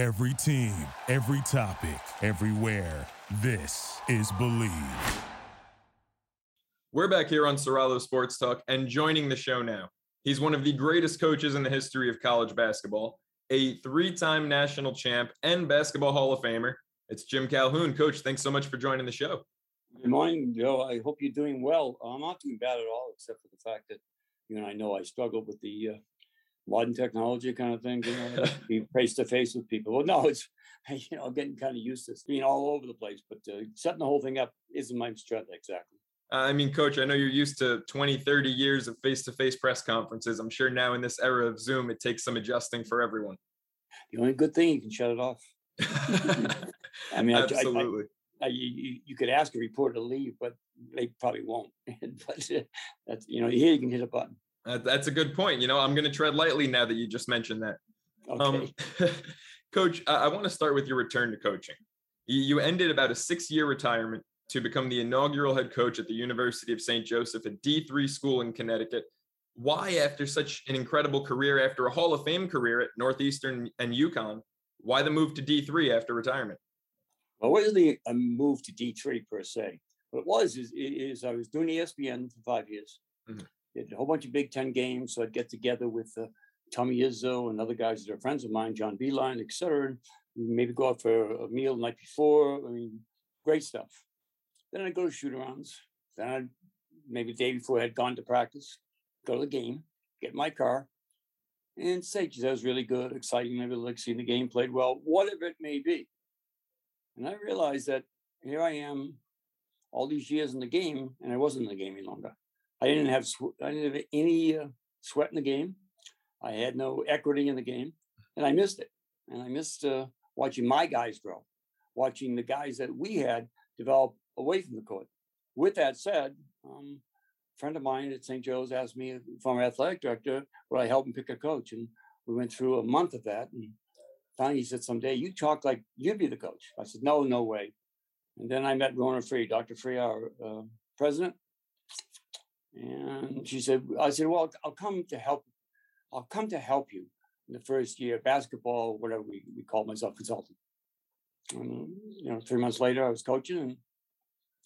Every team, every topic, everywhere. This is Bleav. We're back here on Soralo Sports Talk, and joining the show now, he's one of the greatest coaches in the history of college basketball, a three time national champ and basketball Hall of Famer. It's Jim Calhoun. Coach, thanks so much for joining the show. Good morning, Joe. I hope you're doing well. I'm not doing bad at all, except for the fact that you and I know I struggled with the uh, modern technology kind of thing. You know, be face to face with people. Well, no, it's you know, I'm getting kind of used to being all over the place, but uh, setting the whole thing up isn't my strength exactly. I mean, coach, I know you're used to 20, 30 years of face to face press conferences. I'm sure now in this era of Zoom, it takes some adjusting for everyone. The only good thing you can shut it off. I mean, absolutely. I, I, I, you, you could ask a reporter to leave, but they probably won't. but that's, you know, here you can hit a button. That's a good point. You know, I'm going to tread lightly now that you just mentioned that. Okay. Um, Coach, I, I want to start with your return to coaching. You, you ended about a six year retirement to become the inaugural head coach at the University of St. Joseph, a D3 school in Connecticut. Why, after such an incredible career, after a Hall of Fame career at Northeastern and UConn, why the move to D3 after retirement? Well, it wasn't a move to D3 per se. What it was is, is I was doing ESPN for five years. Mm-hmm. A whole bunch of Big Ten games, so I'd get together with uh, Tommy Izzo and other guys that are friends of mine, John Beilein, et cetera. And maybe go out for a meal the night before. I mean, great stuff. Then I'd go to shoot arounds. Then I'd maybe the day before I had gone to practice, go to the game, get my car, and say, geez, that was really good, exciting. Maybe like seeing the game played well, whatever it may be. And I realized that here I am, all these years in the game, and I wasn't in the game any longer. I didn't have I didn't have any uh, sweat in the game. I had no equity in the game, and I missed it. And I missed uh, watching my guys grow, watching the guys that we had develop away from the court. With that said, um, a friend of mine at St. Joe's asked me, former athletic director, would I help him pick a coach? And we went through a month of that. And finally, he said, someday you talk like you'd be the coach. I said, no, no way. And then I met Rhona Free, Dr. Free, our uh, president. And she said, I said, well, I'll come to help. I'll come to help you in the first year, basketball, whatever we, we call myself consultant. And, you know, three months later, I was coaching and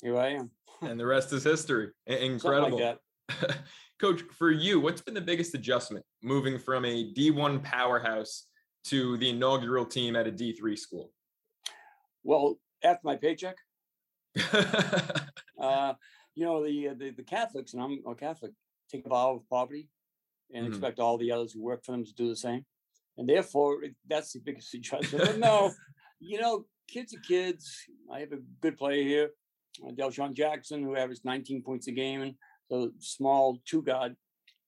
here I am. and the rest is history. Incredible. Like Coach, for you, what's been the biggest adjustment moving from a D1 powerhouse to the inaugural team at a D3 school? Well, after my paycheck, uh, you know, the, uh, the, the Catholics, and I'm a Catholic, take a vow of poverty and mm-hmm. expect all the others who work for them to do the same. And therefore, that's the biggest adjustment. but no, you know, kids are kids. I have a good player here uh, Delshawn Jackson, who averaged 19 points a game, and so small two guard.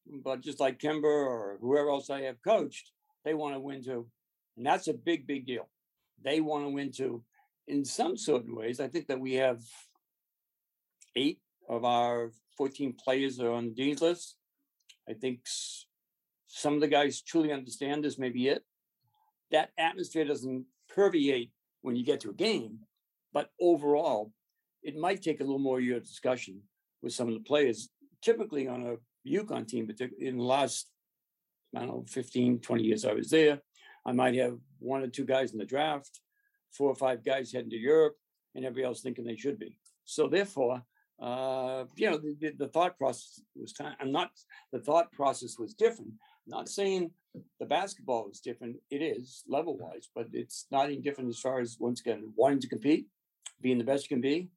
But just like Kemba or whoever else I have coached, they want to win too, and that's a big, big deal. They want to win too. In some certain ways, I think that we have eight of our 14 players are on the dean's list. I think some of the guys truly understand this. Maybe it. That atmosphere doesn't permeate when you get to a game, but overall, it might take a little more year of discussion with some of the players. Typically on a UConn team, but in the last, I don't know, 15, 20 years I was there, I might have one or two guys in the draft, four or five guys heading to Europe, and everybody else thinking they should be. So therefore, uh, you know, the, the, thought process was time. I'm not. The thought process was different. I'm not saying the basketball was different. It is level wise, but it's not any different as far as once again wanting to compete, being the best you can be,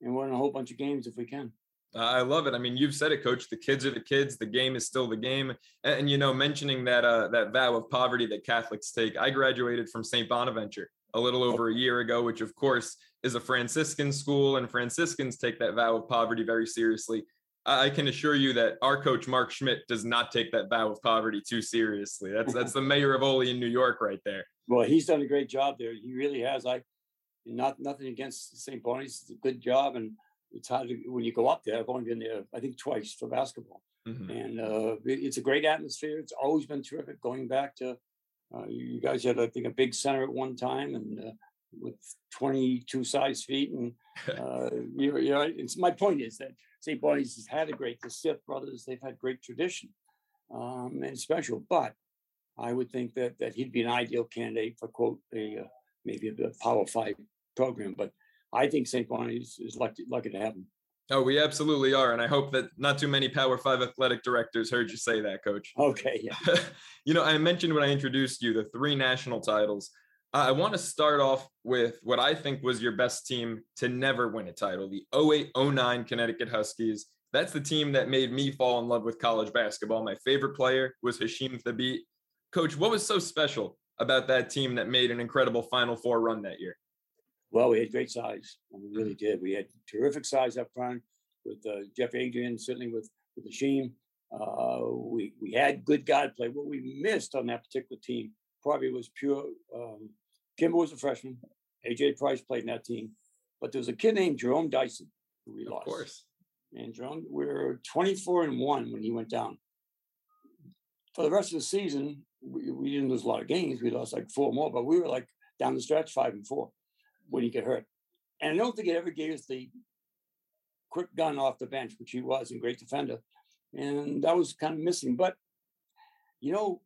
and winning a whole bunch of games if we can. I love it. I mean, you've said it, Coach. The kids are the kids. The game is still the game. And, and you know, mentioning that uh, that vow of poverty that Catholics take. I graduated from St. Bonaventure a little oh. over a year ago, which of course is a Franciscan school, and Franciscans take that vow of poverty very seriously. I can assure you that our coach Mark Schmidt does not take that vow of poverty too seriously. That's that's the mayor of Olean New York right there. Well, he's done a great job there. He really has. I not nothing against St. Bonnie's. It's a good job, and it's hard to, when you go up there. I've only been there, I think, twice for basketball, mm-hmm. and uh, it's a great atmosphere. It's always been terrific. Going back to uh, you guys had, I think, a big center at one time, and uh, with 22 size feet, and uh, you, you know, it's my point is that St. Bonnie's has had a great. The Stith brothers, they've had great tradition, um, and special, but I would think that that he'd be an ideal candidate for quote a uh, maybe a, Power Five program. But I think St. Bonnie is, is lucky lucky to have him. Oh, we absolutely are. And I hope that not too many Power Five athletic directors heard you say that, coach. Okay. Yeah. you know, I mentioned when I introduced you the three national titles. Uh, I want to start off with what I think was your best team to never win a title the 08 09 Connecticut Huskies. That's the team that made me fall in love with college basketball. My favorite player was Hasheem Thabeet. Coach, what was so special about that team that made an incredible Final Four run that year? Well, we had great size. And we really did. We had terrific size up front with uh, Jeff Adrien, certainly with with Hasheem. Uh, we we had good guard play. What we missed on that particular team probably was pure. Um, Kemba was a freshman. AJ Price played in that team, but there was a kid named Jerome Dyson who we of lost. Of course. And Jerome, we were 24 and one when he went down. For the rest of the season, we, we didn't lose a lot of games. We lost like four more, but we were like down the stretch five and four when he got hurt. And I don't think it ever gave us the quick gun off the bench, which he was, a great defender. And that was kind of missing. But, you know,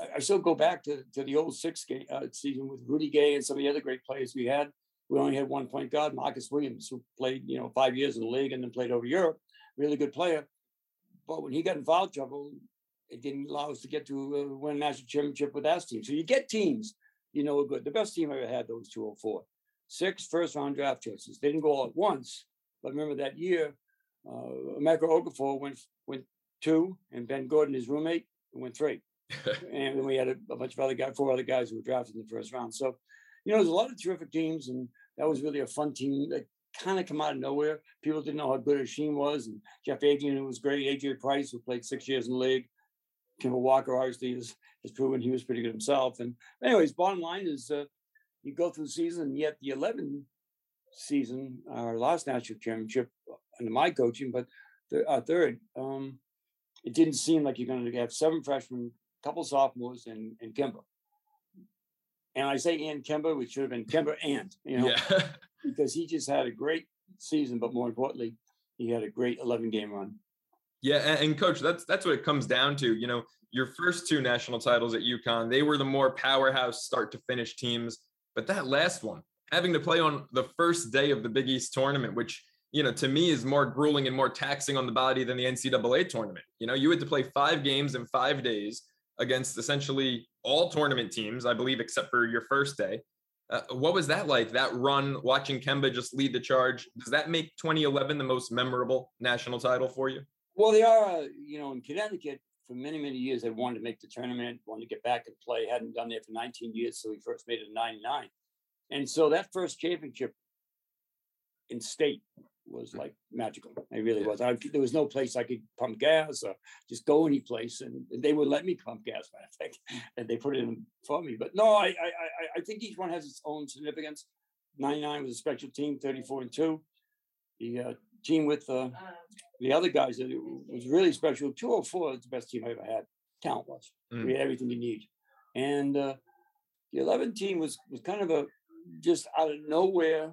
I, I still go back to, to the old six game uh, season with Rudy Gay and some of the other great players we had. We only had one point guard, Marcus Williams, who played, you know, five years in the league and then played over Europe. Really good player. But when he got in foul trouble, it didn't allow us to get to uh, win a national championship with that team. So you get teams, you know, what good. The best team I ever had, those 204. Six first round draft choices. They didn't go all at once, but remember that year, uh, Emeka Okafor went went two, and Ben Gordon, his roommate, went three. and then we had a, a, bunch of other guys, four other guys who were drafted in the first round. So, you know, there's a lot of terrific teams, and that was really a fun team that kind of come out of nowhere. People didn't know how good Hasheem was, and Jeff Adrien, who was great, AJ Price, who played six years in the league. Kemba Walker obviously has, has proven he was pretty good himself. And anyways, bottom line is uh, you go through the season, and yet the 11 season, our last national championship under my coaching, but the, our third, um, it didn't seem like you're going to have seven freshmen, a couple sophomores, and, and Kemba. And I say and Kemba, which should have been Kemba and, you know, yeah. because he just had a great season, but more importantly, he had a great 11 game run. Yeah, and, coach, that's that's what it comes down to. You know, your first two national titles at UConn, they were the more powerhouse start to finish teams. But that last one, having to play on the first day of the Big East tournament, which you know to me is more grueling and more taxing on the body than the NCAA tournament. You know, you had to play five games in five days against essentially all tournament teams, I believe, except for your first day. Uh, what was that like? That run, watching Kemba just lead the charge. Does that make 2011 the most memorable national title for you? Well, they are, uh, you know, in Connecticut for many, many years, they wanted to make the tournament, wanted to get back and play, hadn't done that for 19 years. So we first made it in 99. And so that first championship in state was like magical. It really was. I, there was no place I could pump gas or just go any place, and, they would let me pump gas. I think, and they put it in for me. But no, I, I I think each one has its own significance. Ninety nine was a special team, thirty four and two. The uh, team with uh, the other guys that was really special. 204 is the best team I ever had. Talent was. Mm. We had everything you need, and uh, the eleven team was was kind of a just out of nowhere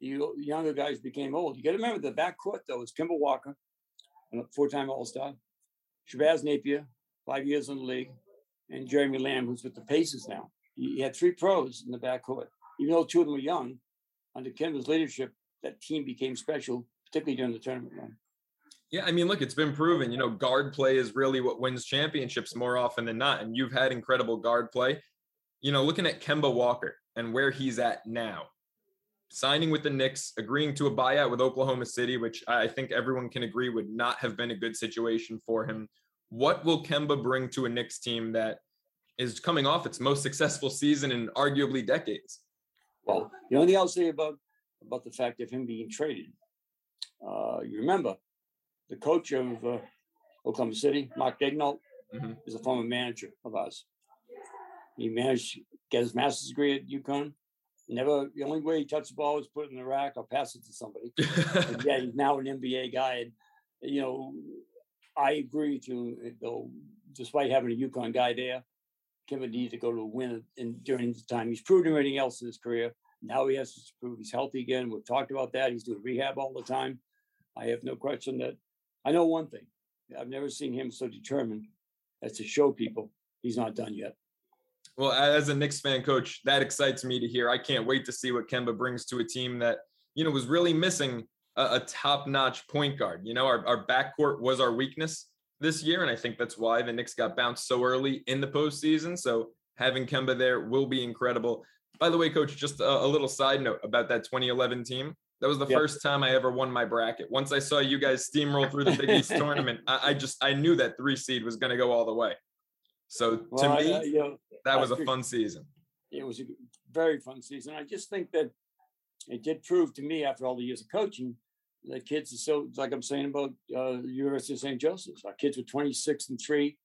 the younger guys became old. You got to remember the backcourt though was Kemba Walker, a four-time All-Star, Shabazz Napier, five years in the league, and Jeremy Lamb, who's with the Pacers now. He had three pros in the backcourt. Even though two of them were young, under Kemba's leadership, that team became special, particularly during the tournament run. Yeah, I mean, look, it's been proven, you know, guard play is really what wins championships more often than not. And you've had incredible guard play. You know, looking at Kemba Walker and where he's at now, signing with the Knicks, agreeing to a buyout with Oklahoma City, which I think everyone can agree would not have been a good situation for him. What will Kemba bring to a Knicks team that is coming off its most successful season in arguably decades? Well, the only thing I'll say about about the fact of him being traded, uh, you remember the coach of uh, Oklahoma City, Mark Daigneault, mm-hmm. is a former manager of ours. He managed get his master's degree at UConn. Never the only way he touched the ball was put it in the rack or pass it to somebody. yeah, he's now an NBA guy. And you know, I agree with you eh, though, despite having a UConn guy there, Kevin needs to go to a win and during the time. He's proved everything else in his career. Now he has to prove he's healthy again. We've talked about that. He's doing rehab all the time. I have no question that I know one thing. I've never seen him so determined as to show people he's not done yet. Well, as a Knicks fan coach, that excites me to hear. I can't wait to see what Kemba brings to a team that, you know, was really missing a, a top-notch point guard. You know, our, our backcourt was our weakness this year, and I think that's why the Knicks got bounced so early in the postseason. So having Kemba there will be incredible. By the way, coach, just a, a little side note about that 2011 team. That was the yep. first time I ever won my bracket. Once I saw you guys steamroll through the Big East tournament, I, I, just I knew that three seed was going to go all the way. So well, to me, uh, you know, that was a fun season. It was a very fun season. I just think that it did prove to me after all the years of coaching that kids are so like I'm saying about uh, the University of St. Joseph's. Our kids were 26 and three.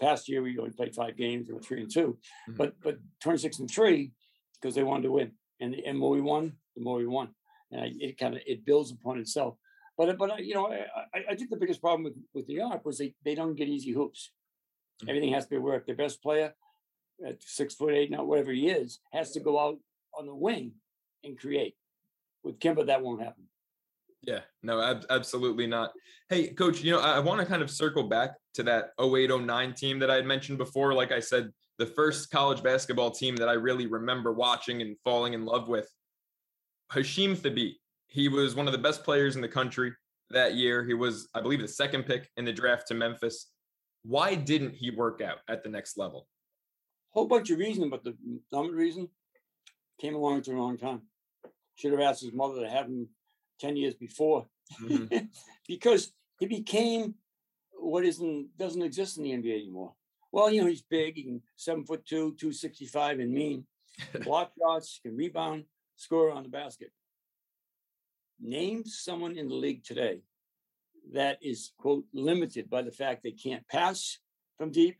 Uh, past year we only played five games. They were three and 2 mm-hmm. but but 26 and three because they wanted to win. And the more we won, the more we won. And I, it kind of it builds upon itself. But but you know I, I think the biggest problem with with the Arc was they they don't get easy hoops. Mm-hmm. Everything has to be work. The best player at six foot eight, now whatever he is, has to go out on the wing and create. With Kemba, that won't happen. Yeah, no, ab- absolutely not. Hey, coach, you know, I, I want to kind of circle back to that 0809 team that I had mentioned before. Like I said, the first college basketball team that I really remember watching and falling in love with. Hasheem Thabeet. He was one of the best players in the country that year. He was, I believe, the second pick in the draft to Memphis. Why didn't he work out at the next level? Whole bunch of reasons, but the dominant reason came along at the wrong time. Should have asked his mother to have him 10 years before mm-hmm. because he became what isn't doesn't exist in the NBA anymore. Well, you know, he's big, he can seven foot two, 265 and mean, block shots, can rebound, score on the basket. Name someone in the league today that is quote limited by the fact they can't pass from deep,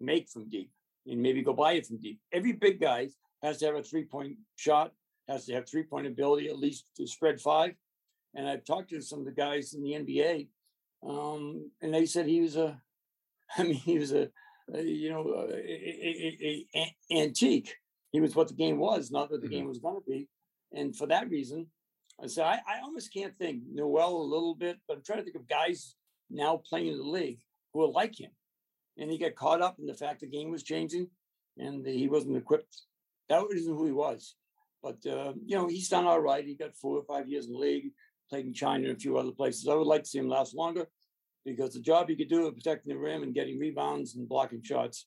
make from deep, and maybe go by it from deep. Every big guy has to have a three point shot, has to have three point ability at least to spread five. And I've talked to some of the guys in the NBA, um, and they said he was a, I mean, he was a, a you know, a, a, a, antique. He was what the game was, not what the mm-hmm. game was going to be. And for that reason, I said, I, I almost can't think Noel a little bit, but I'm trying to think of guys now playing in the league who are like him. And he got caught up in the fact the game was changing and he wasn't equipped. That wasn't who he was. But, uh, you know, he's done all right. He got four or five years in the league, in China and a few other places. I would like to see him last longer because the job he could do of protecting the rim and getting rebounds and blocking shots,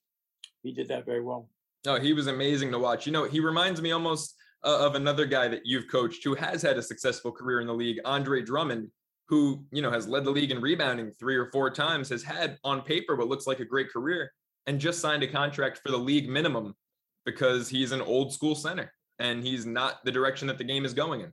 he did that very well. No, he was amazing to watch. You know, he reminds me almost uh, of another guy that you've coached who has had a successful career in the league, Andre Drummond, who, you know, has led the league in rebounding three or four times, has had on paper what looks like a great career and just signed a contract for the league minimum because he's an old school center and he's not the direction that the game is going in.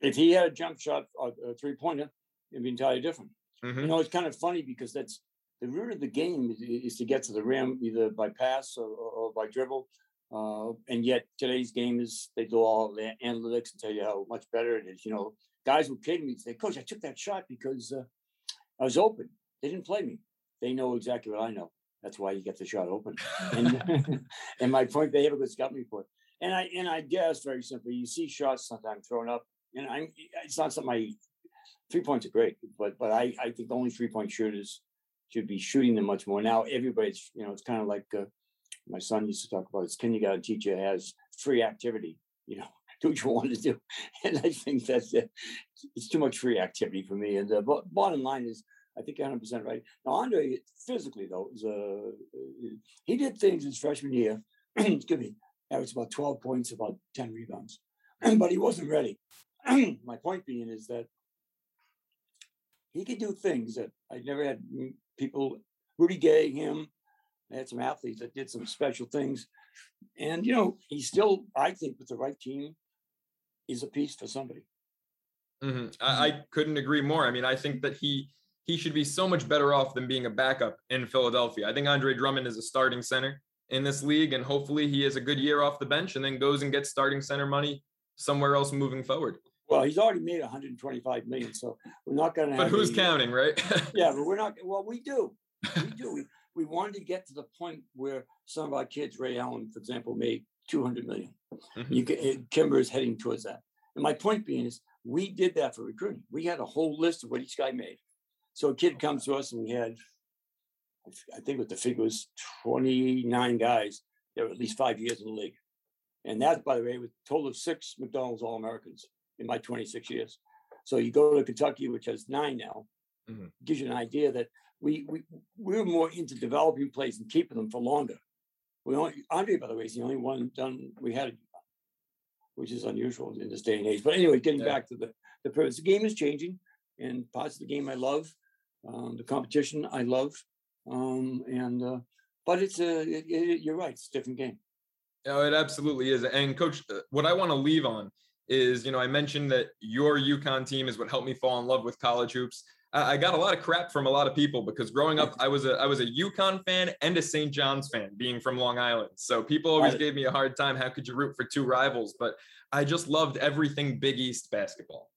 If he had a jump shot, a three pointer, it'd be entirely different. Mm-hmm. You know, it's kind of funny because that's the root of the game is, is to get to the rim either by pass or, or by dribble uh, and yet today's game is they do all the analytics and tell you how much better it is. You know, guys will kid me say, "Coach, I took that shot because uh, I was open. They didn't play me. They know exactly what I know. That's why you get the shot open." and, and my point, they have a good scouting report. And I and I guess very simply, you see shots sometimes thrown up, and I'm it's not something I three points are great, but but I I think only three point shooters should be shooting them much more. Now everybody's you know it's kind of like. Uh, my son used to talk about his kindergarten teacher has free activity, you know, do what you want to do. And I think that's uh, it's too much free activity for me. And the uh, bottom line is, I think 100% right. Now, Andre, physically, though, is uh, he did things his freshman year. excuse me, averaged about 12 points, about 10 rebounds, but he wasn't ready. My point being is that he could do things that I never had people, Rudy Gay, him, I had some athletes that did some special things. And, you know, he still, I think, with the right team, is a piece for somebody. Mm-hmm. I, I couldn't agree more. I mean, I think that he he should be so much better off than being a backup in Philadelphia. I think Andre Drummond is a starting center in this league, and hopefully he has a good year off the bench and then goes and gets starting center money somewhere else moving forward. Well, he's already made 125 million, so we're not going to. But who's any, counting, right? yeah, but we're not. Well, we do. We do we wanted to get to the point where some of our kids, Ray Allen, for example, made 200 million. Mm-hmm. You can, Kemba is heading towards that. And my point being is, we did that for recruiting. We had a whole list of what each guy made. So a kid comes to us and we had, I think what the figure was 29 guys that were at least five years in the league. And that, by the way, was total of six McDonald's All Americans in my 26 years. So you go to Kentucky, which has nine now, mm-hmm. gives you an idea that we, we we were more into developing plays and keeping them for longer. We only Andre, by the way, is the only one done we had, which is unusual in this day and age. But anyway, getting yeah. back to the the purpose, the game is changing, and parts of the game I love, um, the competition I love, um, and uh, but it's a it, it, you're right, it's a different game. No, it absolutely is. And coach, uh, what I want to leave on is, you know, I mentioned that your UConn team is what helped me fall in love with college hoops. I got a lot of crap from a lot of people because growing up, I was a I was a UConn fan and a St. John's fan, being from Long Island. So people always gave me a hard time. How could you root for two rivals? But I just loved everything Big East basketball.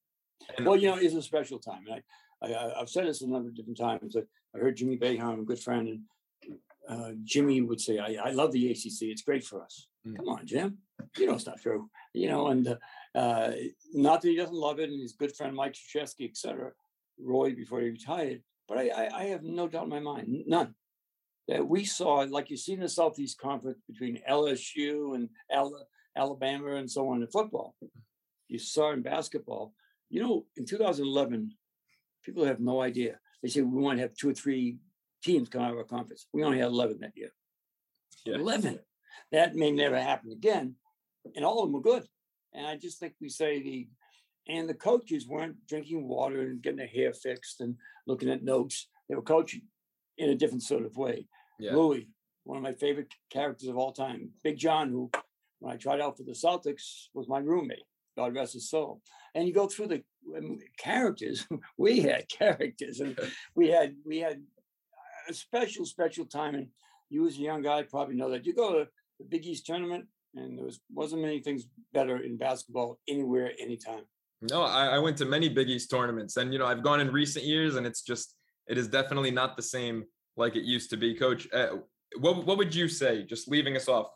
And well, you know, it's a special time, and I, I have said this a number of different times. I, I heard Jimmy Boeheim, a good friend, and uh, Jimmy would say, I, I love the ACC. It's great for us. Mm. Come on, Jim. You know it's not true. You know, and uh, uh, not that he doesn't love it, and his good friend Mike Krzyzewski, et cetera, Roy before he retired. But I, I, I have no doubt in my mind, none, that we saw, like you see in the Southeast Conference between LSU and Alabama and so on in football. You saw in basketball. You know, in 2011, people have no idea. They say we want to have two or three teams come out of our conference. We only had 11 that year. Yeah. 11. That may never happen again. And all of them were good. And I just think we say the, and the coaches weren't drinking water and getting their hair fixed and looking at notes. They were coaching in a different sort of way. Yeah. Louis, one of my favorite characters of all time. Big John, who, when I tried out for the Celtics, was my roommate. God rest his soul. And you go through the um, characters. we had characters, and we had we had a special, special time. And you, as a young guy, probably know that. You go to the Big East tournament, and there was wasn't many things better in basketball anywhere, anytime. No, I, I went to many Big East tournaments, and you know I've gone in recent years, and it's just it is definitely not the same like it used to be. Coach, uh, what what would you say? Just leaving us off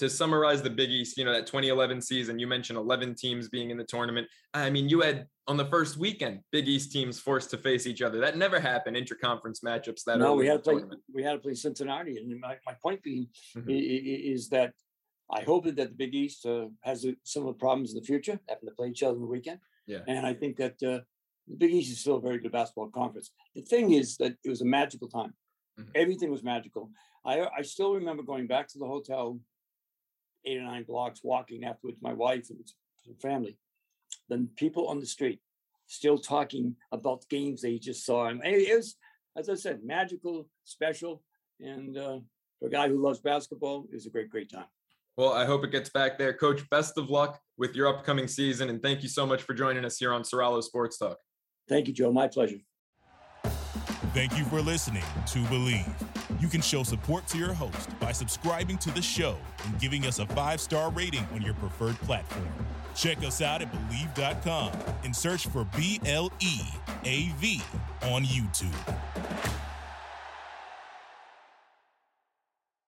to summarize the Big East, you know, that 2011 season, you mentioned 11 teams being in the tournament. I mean, you had on the first weekend Big East teams forced to face each other. That never happened. Interconference matchups. That no, we had to play. Tournament. We had to play Cincinnati, and my, my point being mm-hmm. is that I hope that the Big East uh, has similar problems in the future, having to play each other on the weekend. Yeah, and I think that uh, the Big East is still a very good basketball conference. The thing is that it was a magical time. Mm-hmm. Everything was magical. I I still remember going back to the hotel eight or nine blocks walking afterwards, my wife and family. Then people on the street still talking about games they just saw. And it was, as I said, magical, special. And uh, for a guy who loves basketball, it was a great, great time. Well, I hope it gets back there. Coach, best of luck with your upcoming season. And thank you so much for joining us here on Soralo Sports Talk. Thank you, Joe. My pleasure. Thank you for listening to Bleav. You can show support to your host by subscribing to the show and giving us a five star rating on your preferred platform. Check us out at Bleav.com and search for B L E A V on YouTube.